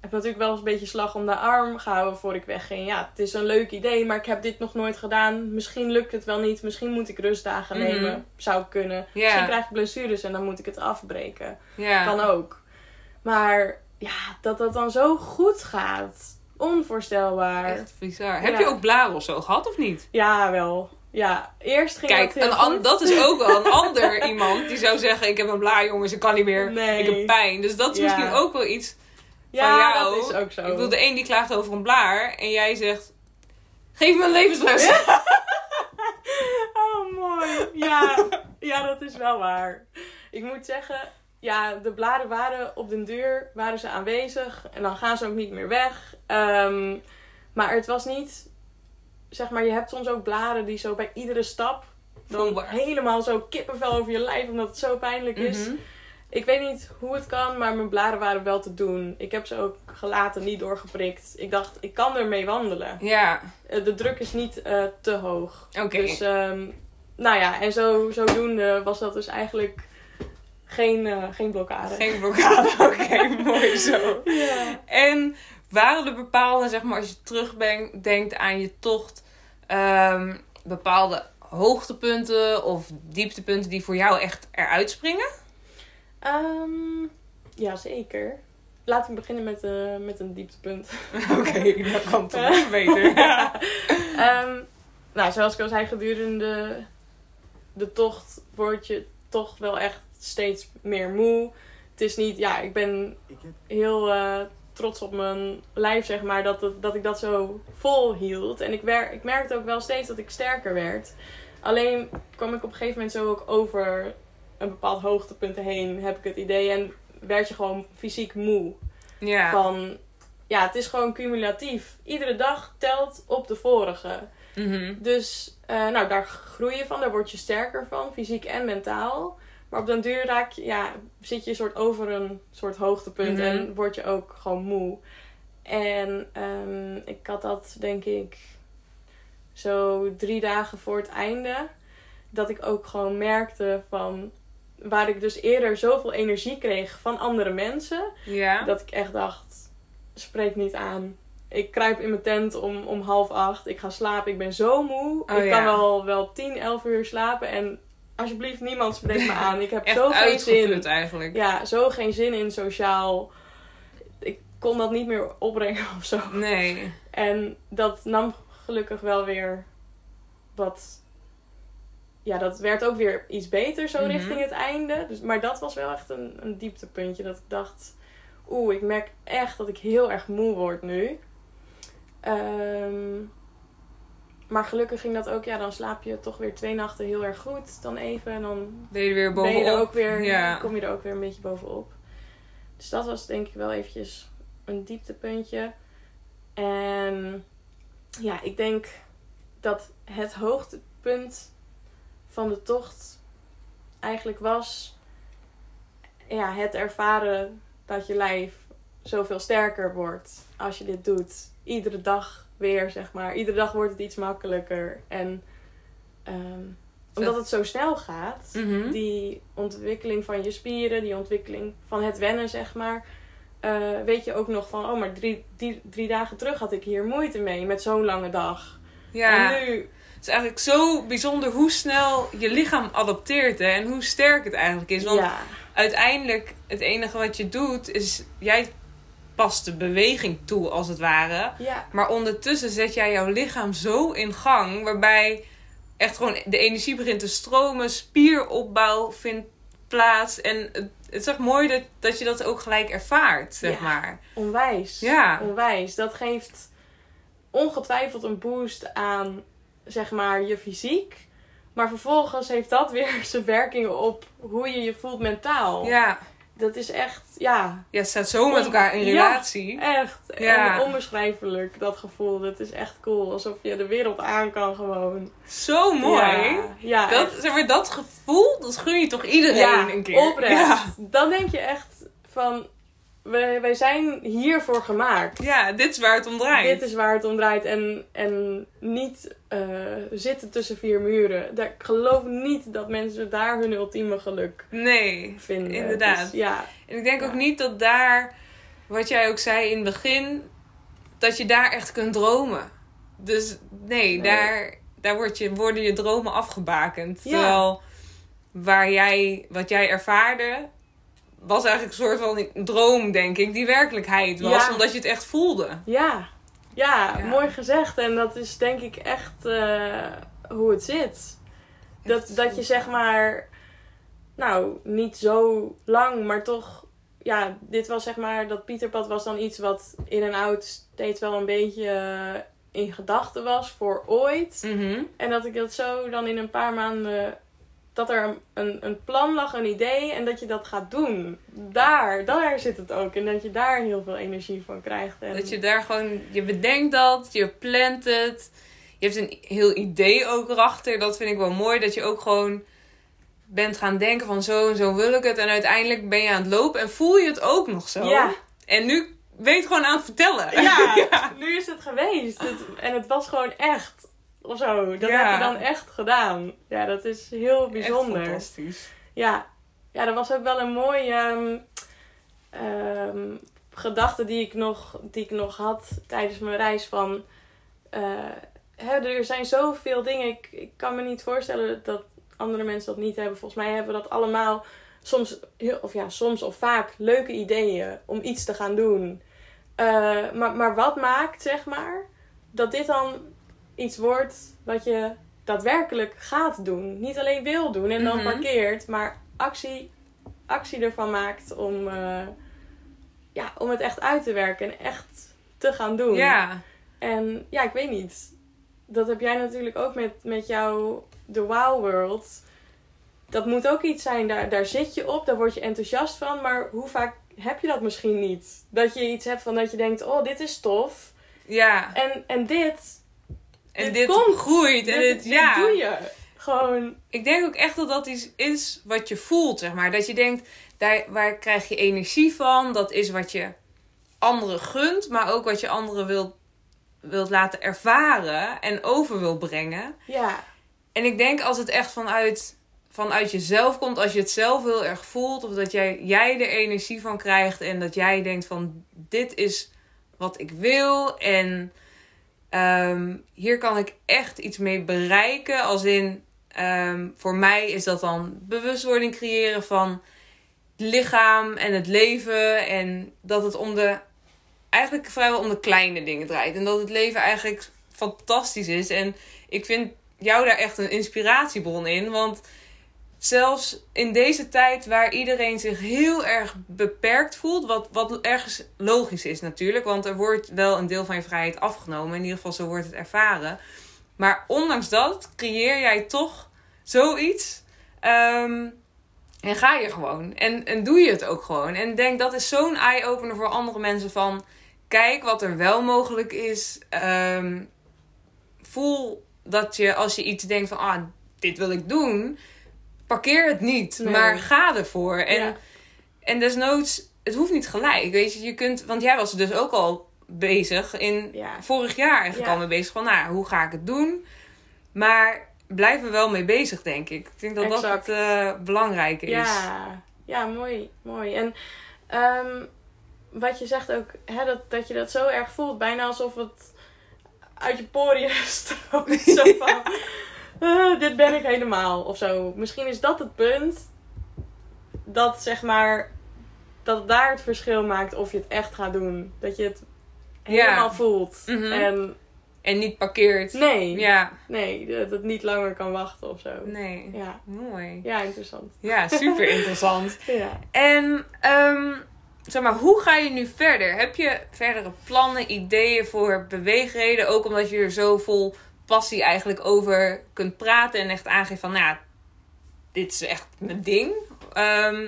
heb natuurlijk wel eens een beetje slag om de arm gehouden voor ik wegging. Ja, het is een leuk idee, maar ik heb dit nog nooit gedaan. Misschien lukt het wel niet, misschien moet ik rustdagen Mhm. nemen. Zou kunnen. Misschien krijg ik blessures en dan moet ik het afbreken. Ja. Kan ook. Maar ja, dat dat dan zo goed gaat. Onvoorstelbaar. Echt bizar. Heb je ook blaren of zo gehad of niet? Ja, wel. Ja, eerst ging Kijk, dat an- dat is ook wel een ander iemand die zou zeggen: Ik heb een blaar, jongens, ik kan niet meer. Nee. Ik heb pijn. Dus dat is Ja. misschien ook wel iets ja, van jou. dat is ook zo. Ik bedoel, de een die klaagt over een blaar en jij zegt: Geef me een levensles. Oh, mooi. Ja, ja, dat is wel waar. Ik moet zeggen, ja, de bladen waren op den deur, waren ze aanwezig. En dan gaan ze ook niet meer weg. Ehm, maar het was niet, zeg maar, je hebt soms ook bladen die zo bij iedere stap dan Voelbaar. helemaal zo kippenvel over je lijf, omdat het zo pijnlijk is. Mhm. Ik weet niet hoe het kan, maar mijn blaren waren wel te doen. Ik heb ze ook gelaten, niet doorgeprikt. Ik dacht, ik kan ermee wandelen. Ja, Eh, de druk is niet eh, te hoog. oké. Dus, ehm, nou ja, en zo, zodoende was dat dus eigenlijk geen, eh, geen blokkade. Geen blokkade, oké, mooi zo. Ja. En waren er bepaalde, zeg maar, als je terugdenkt aan je tocht, ehm, bepaalde hoogtepunten of dieptepunten die voor jou echt eruit springen? Ehm, ja, zeker. Laten we beginnen met, eh, met een dieptepunt. Oké, dat kan toch beter. Ehm, nou, zoals ik al zei, gedurende de tocht word je toch wel echt steeds meer moe. Het is niet, ja, ik ben heel eh, trots op mijn lijf, zeg maar, dat, dat ik dat zo vol hield. En ik, wer, ik merkte ook wel steeds dat ik sterker werd. Alleen kwam ik op een gegeven moment zo ook over een bepaald hoogtepunt heen, heb ik het idee. En werd je gewoon fysiek moe. Ja. Van, ja, het is gewoon cumulatief. Iedere dag telt op de vorige. Mhm. Dus eh, nou, daar groei je van, daar word je sterker van, fysiek en mentaal. Maar op den duur raak je, ja, zit je soort over een soort hoogtepunt Mhm. en word je ook gewoon moe. En ehm, ik had dat denk ik zo drie dagen voor het einde. Dat ik ook gewoon merkte van waar ik dus eerder zoveel energie kreeg van andere mensen. Ja. Dat ik echt dacht, spreek niet aan. Ik kruip in mijn tent om, om half acht. Ik ga slapen. Ik ben zo moe. Oh, ik ja. kan wel, wel 10, 11 uur slapen. En alsjeblieft, niemand spreekt me aan. Ik heb Echt zo geen zin. eigenlijk. Ja, zo geen zin in sociaal. Ik kon dat niet meer opbrengen of zo. Nee. En dat nam gelukkig wel weer wat. Ja, dat werd ook weer iets beter zo Mhm. richting het einde. Dus, maar dat was wel echt een, een dieptepuntje. Dat ik dacht, oeh, ik merk echt dat ik heel erg moe word nu. Ehm, maar gelukkig ging dat ook. Ja, dan slaap je toch weer twee nachten heel erg goed. Dan even en dan Ben je er weer bovenop? je er ook weer, Ja. kom je er ook weer een beetje bovenop. Dus dat was denk ik wel eventjes een dieptepuntje. En ja, ik denk dat het hoogtepunt van de tocht eigenlijk was ja, het ervaren dat je lijf zoveel sterker wordt als je dit doet. Iedere dag weer, zeg maar. Iedere dag wordt het iets makkelijker. En ehm, omdat het zo snel gaat, Mhm. die ontwikkeling van je spieren, die ontwikkeling van het wennen, zeg maar. eh, weet je ook nog van, oh, maar drie, drie, drie dagen terug had ik hier moeite mee met zo'n lange dag. Ja. En nu, Het is eigenlijk zo bijzonder hoe snel je lichaam adapteert hè, en hoe sterk het eigenlijk is. Want ja, uiteindelijk, het enige wat je doet, is jij past de beweging toe als het ware. ja, Maar ondertussen zet jij jouw lichaam zo in gang, waarbij echt gewoon de energie begint te stromen, spieropbouw vindt plaats. En het, het is echt mooi dat, dat je dat ook gelijk ervaart, zeg Ja. maar. onwijs. Ja. Onwijs. Dat geeft ongetwijfeld een boost aan, zeg maar, je fysiek. Maar vervolgens heeft dat weer zijn werkingen op hoe je je voelt mentaal. Ja, Dat is echt, ja, ja het staat zo met elkaar in Ja. relatie. echt. Ja. En onbeschrijfelijk, dat gevoel. Dat is echt cool. Alsof je de wereld aan kan gewoon. Zo mooi. Ja, ja Dat, echt. zeg maar, dat gevoel, dat gun je toch iedereen een keer. oprecht. Ja. Dan denk je echt van, wij, wij zijn hiervoor gemaakt. ja, dit is waar het om draait. Dit is waar het om draait. En, en niet eh, zitten tussen vier muren. Daar, ik geloof niet dat mensen daar hun ultieme geluk Nee, vinden. inderdaad. Dus ja, En ik denk Ja. ook niet dat daar, wat jij ook zei in het begin, dat je daar echt kunt dromen. Dus nee, Nee. daar, daar word je, worden je dromen afgebakend. Ja. Terwijl waar jij, wat jij ervaarde, was eigenlijk een soort van een droom, denk ik, die werkelijkheid was, Ja. omdat je het echt voelde. ja, ja, Ja. mooi gezegd. En dat is denk ik echt eh, hoe het zit. Dat, dat je zeg maar, nou, niet zo lang, maar toch, ja, dit was zeg maar, dat Pieterpad was dan iets wat in en out steeds wel een beetje eh, in gedachten was voor ooit. Mhm. En dat ik dat zo dan in een paar maanden, dat er een- een, plan lag, een idee en dat je dat gaat doen. Daar, daar zit het ook. En dat je daar heel veel energie van krijgt. En, Dat je daar gewoon, je bedenkt dat, je plant het. Je hebt een heel idee ook erachter. Dat vind ik wel mooi. Dat je ook gewoon bent gaan denken van zo en zo wil ik het. En uiteindelijk ben je aan het lopen en voel je het ook nog zo. Ja. En nu het gewoon aan het vertellen. Ja, nu is het geweest. Het- en het was gewoon echt. Of zo. Dat Ja. heb je dan echt gedaan. Ja, dat is heel Echt bijzonder. fantastisch. Ja. ja, dat was ook wel een mooie ehm, ehm, gedachte die ik, nog, die ik nog had tijdens mijn reis. Van, eh, hè, er zijn zoveel dingen. Ik, ik kan me niet voorstellen dat andere mensen dat niet hebben. Volgens mij hebben we dat allemaal soms, of ja, soms of vaak leuke ideeën om iets te gaan doen. Eh, maar, maar wat maakt, zeg maar, dat dit dan iets wordt wat je daadwerkelijk gaat doen. Niet alleen wil doen en dan Mhm. parkeert, maar actie, actie ervan maakt om, eh, ja, om het echt uit te werken en echt te gaan doen. Ja. En ja, ik weet niet. Dat heb jij natuurlijk ook met, met jouw The Wow World. Dat moet ook iets zijn, daar, daar zit je op, daar word je enthousiast van. Maar hoe vaak heb je dat misschien niet? Dat je iets hebt van dat je denkt, oh, dit is tof. Ja. En, en dit, En Dit dit, komt. groeit. En dit, ja. doe je. Gewoon, Ik denk ook echt dat dat iets is wat je voelt, zeg maar. Dat je denkt, daar, waar krijg je energie van? Dat is wat je anderen gunt, maar ook wat je anderen wilt, wilt laten ervaren en over wil brengen. ja. En ik denk als het echt vanuit, vanuit jezelf komt, als je het zelf heel erg voelt, of dat jij, jij er energie van krijgt en dat jij denkt van dit is wat ik wil en ehm, hier kan ik echt iets mee bereiken. Als in, ehm, voor mij is dat dan bewustwording creëren van het lichaam en het leven en dat het om de, eigenlijk vrijwel om de kleine dingen draait. En dat het leven eigenlijk fantastisch is en ik vind jou daar echt een inspiratiebron in. Want zelfs in deze tijd waar iedereen zich heel erg beperkt voelt, wat, wat ergens logisch is natuurlijk, want er wordt wel een deel van je vrijheid afgenomen. In ieder geval zo wordt het ervaren. Maar ondanks dat creëer jij toch zoiets. ehm, en ga je gewoon. En, en doe je het ook gewoon. En denk dat is zo'n eye-opener voor andere mensen van... Kijk wat er wel mogelijk is. Ehm, voel dat je als je iets denkt van... Ah, dit wil ik doen. Parkeer het niet. Nee. Maar ga ervoor. En, Ja. en desnoods... Het hoeft niet gelijk. Weet je, je kunt... Want jij was dus ook al bezig in Ja. vorig jaar eigenlijk al mee bezig. Van nou, hoe ga ik het doen? Maar blijf er wel mee bezig, denk ik. Ik denk dat Exact. dat het belangrijke is. Ja, ja mooi, mooi. En ehm, wat je zegt ook, hè, dat, dat je dat zo erg voelt, bijna alsof het uit je poriën stroomt. Zo van, "Ah, dit ben ik helemaal, of zo. Misschien is dat het punt, dat zeg maar, dat daar het verschil maakt of je het echt gaat doen. Dat je het Ja. helemaal voelt. Mhm. En En niet parkeert. nee, Ja, nee, dat het niet langer kan wachten of zo. nee. Ja, Mooi. ja interessant. Ja, super interessant. Ja. En, ehm, zeg maar, hoe ga je nu verder? Heb je verdere plannen, ideeën voor beweegreden? Ook omdat je er zo vol passie eigenlijk over kunt praten en echt aangeeft van, nou, dit is echt mijn ding. Ehm,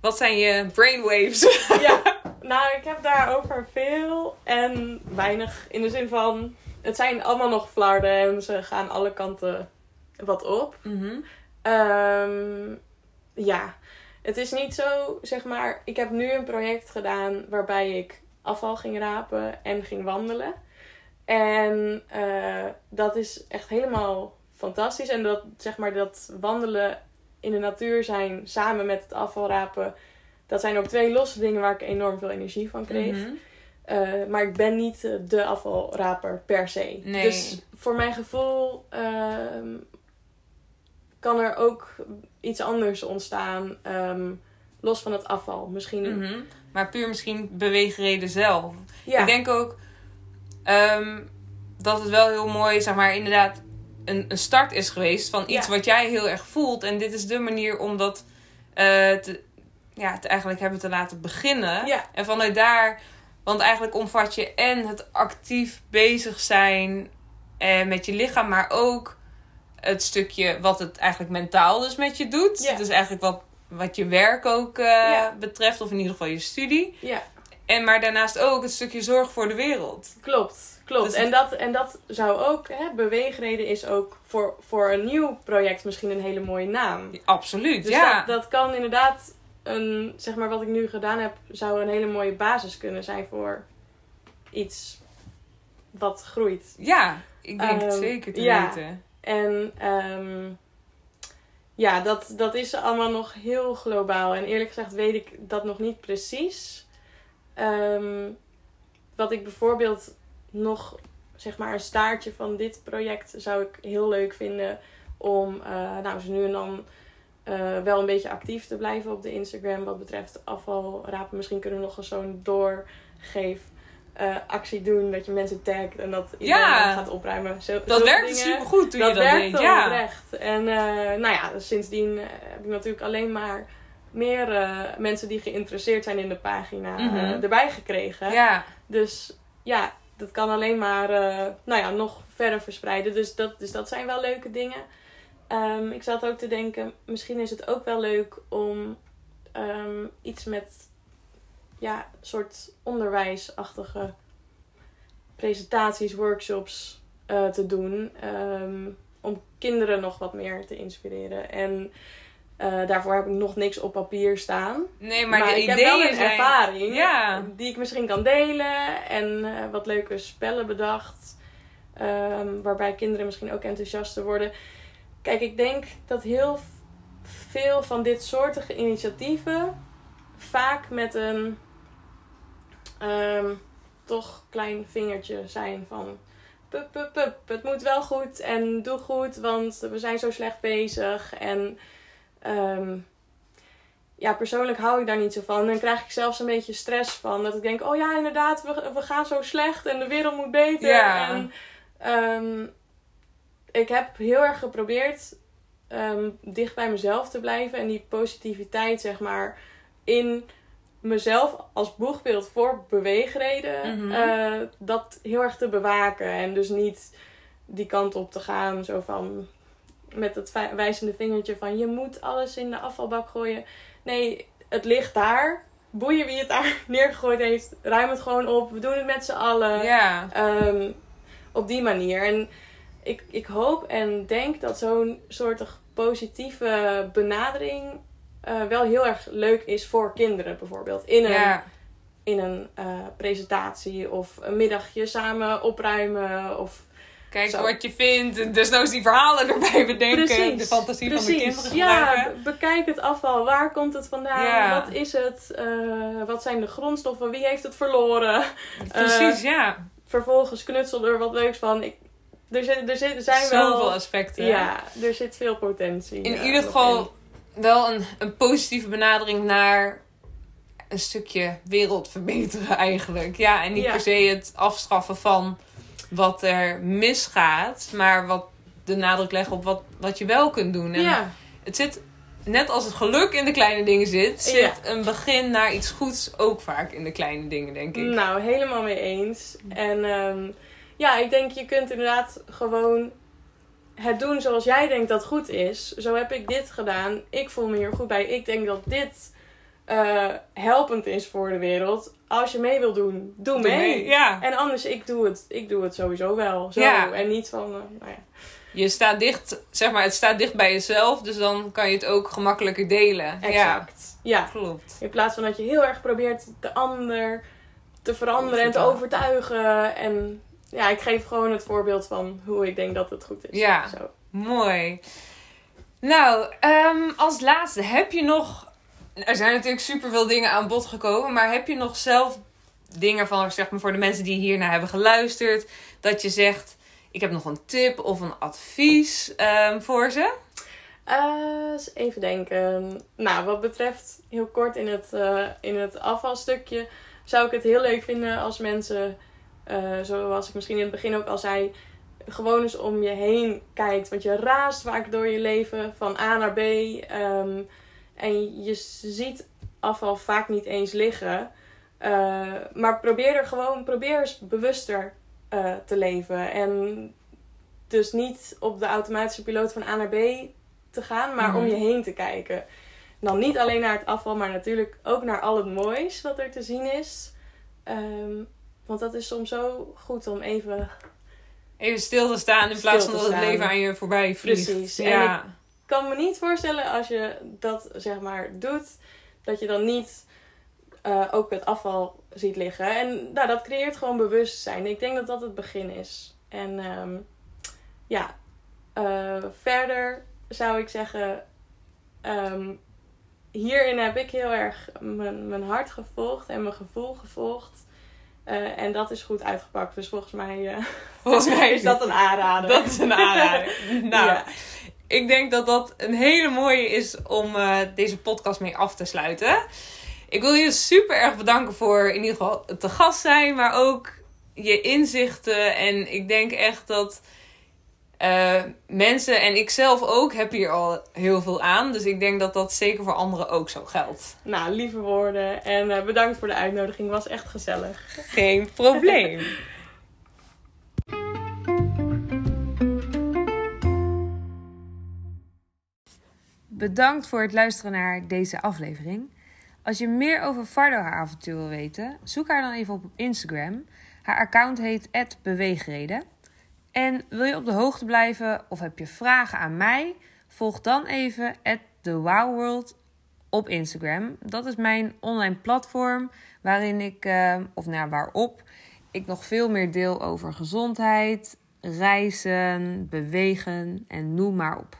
wat zijn je brainwaves? Ja, nou, ik heb daarover veel en weinig. In de zin van, het zijn allemaal nog flarden en ze gaan alle kanten wat op. Mhm. Ehm, ja, het is niet zo, zeg maar, ik heb nu een project gedaan waarbij ik afval ging rapen en ging wandelen. En eh, dat is echt helemaal fantastisch. En dat, zeg maar, dat wandelen in de natuur zijn samen met het afvalrapen, dat zijn ook twee losse dingen waar ik enorm veel energie van kreeg. Mhm. Eh, maar ik ben niet eh, de afvalraper per se. Nee. Dus voor mijn gevoel ehm, kan er ook iets anders ontstaan. ehm, los van het afval. Misschien. Mhm. Maar puur misschien beweegreden zelf. Ja. Ik denk ook ehm, dat het wel heel mooi, zeg maar, inderdaad een, een start is geweest van iets Ja. wat jij heel erg voelt. En dit is de manier om dat eh, te, ja, te eigenlijk hebben te laten beginnen. Ja. En vanuit daar, want eigenlijk omvat je en het actief bezig zijn eh, met je lichaam, maar ook het stukje wat het eigenlijk mentaal dus met je doet. Ja. Dus eigenlijk wat, wat je werk ook eh, betreft, of in ieder geval je studie. ja. En maar daarnaast ook het stukje zorg voor de wereld. Klopt, klopt. Dus- en, dat, en dat zou ook, hè, beweegreden is ook voor, voor een nieuw project misschien een hele mooie naam. Absoluut, Dus ja. dat, dat kan inderdaad, een, zeg maar wat ik nu gedaan heb, zou een hele mooie basis kunnen zijn voor iets wat groeit. Ja, ik denk het Ehm, zeker te ja. weten. En ehm, ja, dat, dat is allemaal nog heel globaal. En eerlijk gezegd weet ik dat nog niet precies. Ehm, wat ik bijvoorbeeld nog, zeg maar, een staartje van dit project zou ik heel leuk vinden. Om, eh, nou, zo nu en dan eh, wel een beetje actief te blijven op de Instagram. Wat betreft afvalrapen. Misschien kunnen we nog eens zo'n doorgeef. eh, actie doen dat je mensen tagt en dat iedereen Ja. gaat opruimen. Zo, Dat zulke werkte dingen supergoed toen dat je dat deed. Ja. oprecht. En nou ja, sindsdien heb ik natuurlijk alleen maar meer eh, mensen die geïnteresseerd zijn in de pagina eh, Mhm. erbij gekregen. ja. Dus ja, dat kan alleen maar eh, nou ja, nog verder verspreiden. Dus dat, dus dat zijn wel leuke dingen. Ehm, ik zat ook te denken, misschien is het ook wel leuk om ehm, iets met ja, soort onderwijsachtige presentaties, workshops te doen. ehm, om kinderen nog wat meer te inspireren. En eh, daarvoor heb ik nog niks op papier staan. Nee, maar, de ik heb wel een zijn... ervaring Ja. die ik misschien kan delen. En eh, wat leuke spellen bedacht. ehm, waarbij kinderen misschien ook enthousiaster worden. Kijk, ik denk dat heel veel van dit soortige initiatieven vaak met een ehm, toch klein vingertje zijn van pup, pup, pup, het moet wel goed en doe goed, want we zijn zo slecht bezig. En ehm, ja, persoonlijk hou ik daar niet zo van. En dan krijg ik zelfs een beetje stress van. Dat ik denk, oh ja, inderdaad, we, we gaan zo slecht en de wereld moet beter. Ja. En ehm, ik heb heel erg geprobeerd ehm, dicht bij mezelf te blijven. En die positiviteit, zeg maar, in mezelf als boegbeeld voor beweegreden. Mhm. eh, dat heel erg te bewaken. En dus niet die kant op te gaan. Zo van met het vi- wijzende vingertje van je moet alles in de afvalbak gooien. Nee, het ligt daar. Boeien wie het daar neergegooid heeft. Ruim het gewoon op. We doen het met z'n allen. Ja. Ehm, op die manier. En ik, ik hoop en denk dat zo'n soort positieve benadering eh, wel heel erg leuk is voor kinderen bijvoorbeeld. In een, ja. in een eh, presentatie of een middagje samen opruimen. Of... Kijk Zo. wat je vindt. En desnoods die verhalen erbij bedenken. de fantasie van de kinderen Ja, gebruiken. be- bekijk het afval. Waar komt het vandaan? Ja. Wat is het? Eh, wat zijn de grondstoffen? Wie heeft het verloren? Precies, ja. Vervolgens knutsel er wat leuks van. Ik, er, zit, er, zit, er zijn Zoveel wel... aspecten. Ja, er zit veel potentie. In eh, ieder geval wel een, een positieve benadering naar een stukje wereld verbeteren eigenlijk. Ja, en niet Ja. per se het afstraffen van wat er misgaat, maar wat de nadruk leggen op wat, wat je wel kunt doen. En Ja, het zit, net als het geluk in de kleine dingen zit, zit Ja. een begin naar iets goeds ook vaak in de kleine dingen, denk ik. nou, helemaal mee eens. En ehm, ja, ik denk je kunt inderdaad gewoon het doen zoals jij denkt dat goed is. Zo heb ik dit gedaan. Ik voel me hier goed bij. Ik denk dat dit eh, helpend is voor de wereld. Als je mee wil doen, doe, Doe mee. mee, Ja. En anders, ik doe het, ik doe het sowieso wel. Zo. Ja. En niet van, eh, nou ja. Je staat dicht, zeg maar, het staat dicht bij jezelf, dus dan kan je het ook gemakkelijker delen. Ja, Exact. Ja. klopt. In plaats van dat je heel erg probeert de ander te veranderen en te Overtuigen. En ja, ik geef gewoon het voorbeeld van hoe ik denk dat het goed is. Ja. Zo. Mooi. Nou, ehm, als laatste, heb je nog... Er zijn natuurlijk superveel dingen aan bod gekomen, maar heb je nog zelf dingen van, zeg maar, voor de mensen die hiernaar hebben geluisterd, dat je zegt, ik heb nog een tip of een advies ehm, voor ze? Eh, even denken. Nou, wat betreft heel kort in het, eh, in het afvalstukje, zou ik het heel leuk vinden als mensen, eh, zoals ik misschien in het begin ook al zei, gewoon eens om je heen kijkt. Want je raast vaak door je leven van A naar B. ehm, en je ziet afval vaak niet eens liggen. Eh, maar probeer er gewoon, probeer eens bewuster eh, te leven. En dus niet op de automatische piloot van A naar B te gaan, maar om Mhm. je heen te kijken. Dan niet alleen naar het afval, maar natuurlijk ook naar al het moois wat er te zien is. Ehm, want dat is soms zo goed om even Even stil te staan in plaats van dat het leven aan je voorbij vliegt. Precies. En Ja. ik kan me niet voorstellen als je dat zeg maar doet, dat je dan niet eh, ook het afval ziet liggen. En nou, dat creëert gewoon bewustzijn. Ik denk dat dat het begin is. En ehm, ja, eh, verder zou ik zeggen, ehm, hierin heb ik heel erg mijn, mijn hart gevolgd en mijn gevoel gevolgd. Eh, en dat is goed uitgepakt. Dus volgens mij, Volgens mij is dat een aanrader. Dat is een aanrader. nou, Ja. Ik denk dat dat een hele mooie is om eh, deze podcast mee af te sluiten. Ik wil je super erg bedanken voor in ieder geval te gast zijn, maar ook je inzichten. En ik denk echt dat eh, mensen en ik zelf ook heb hier al heel veel aan. Dus ik denk dat dat zeker voor anderen ook zo geldt. Nou, lieve woorden. En eh, bedankt voor de uitnodiging. Was echt gezellig. Geen probleem. Bedankt voor het luisteren naar deze aflevering. Als je meer over Fardo haar avontuur wil weten, zoek haar dan even op Instagram. Haar account heet @beweegreden. En wil je op de hoogte blijven of heb je vragen aan mij? Volg dan even @thewowworld op Instagram. Dat is mijn online platform waarin ik, eh, of nou waarop ik nog veel meer deel over gezondheid, reizen, bewegen en noem maar op.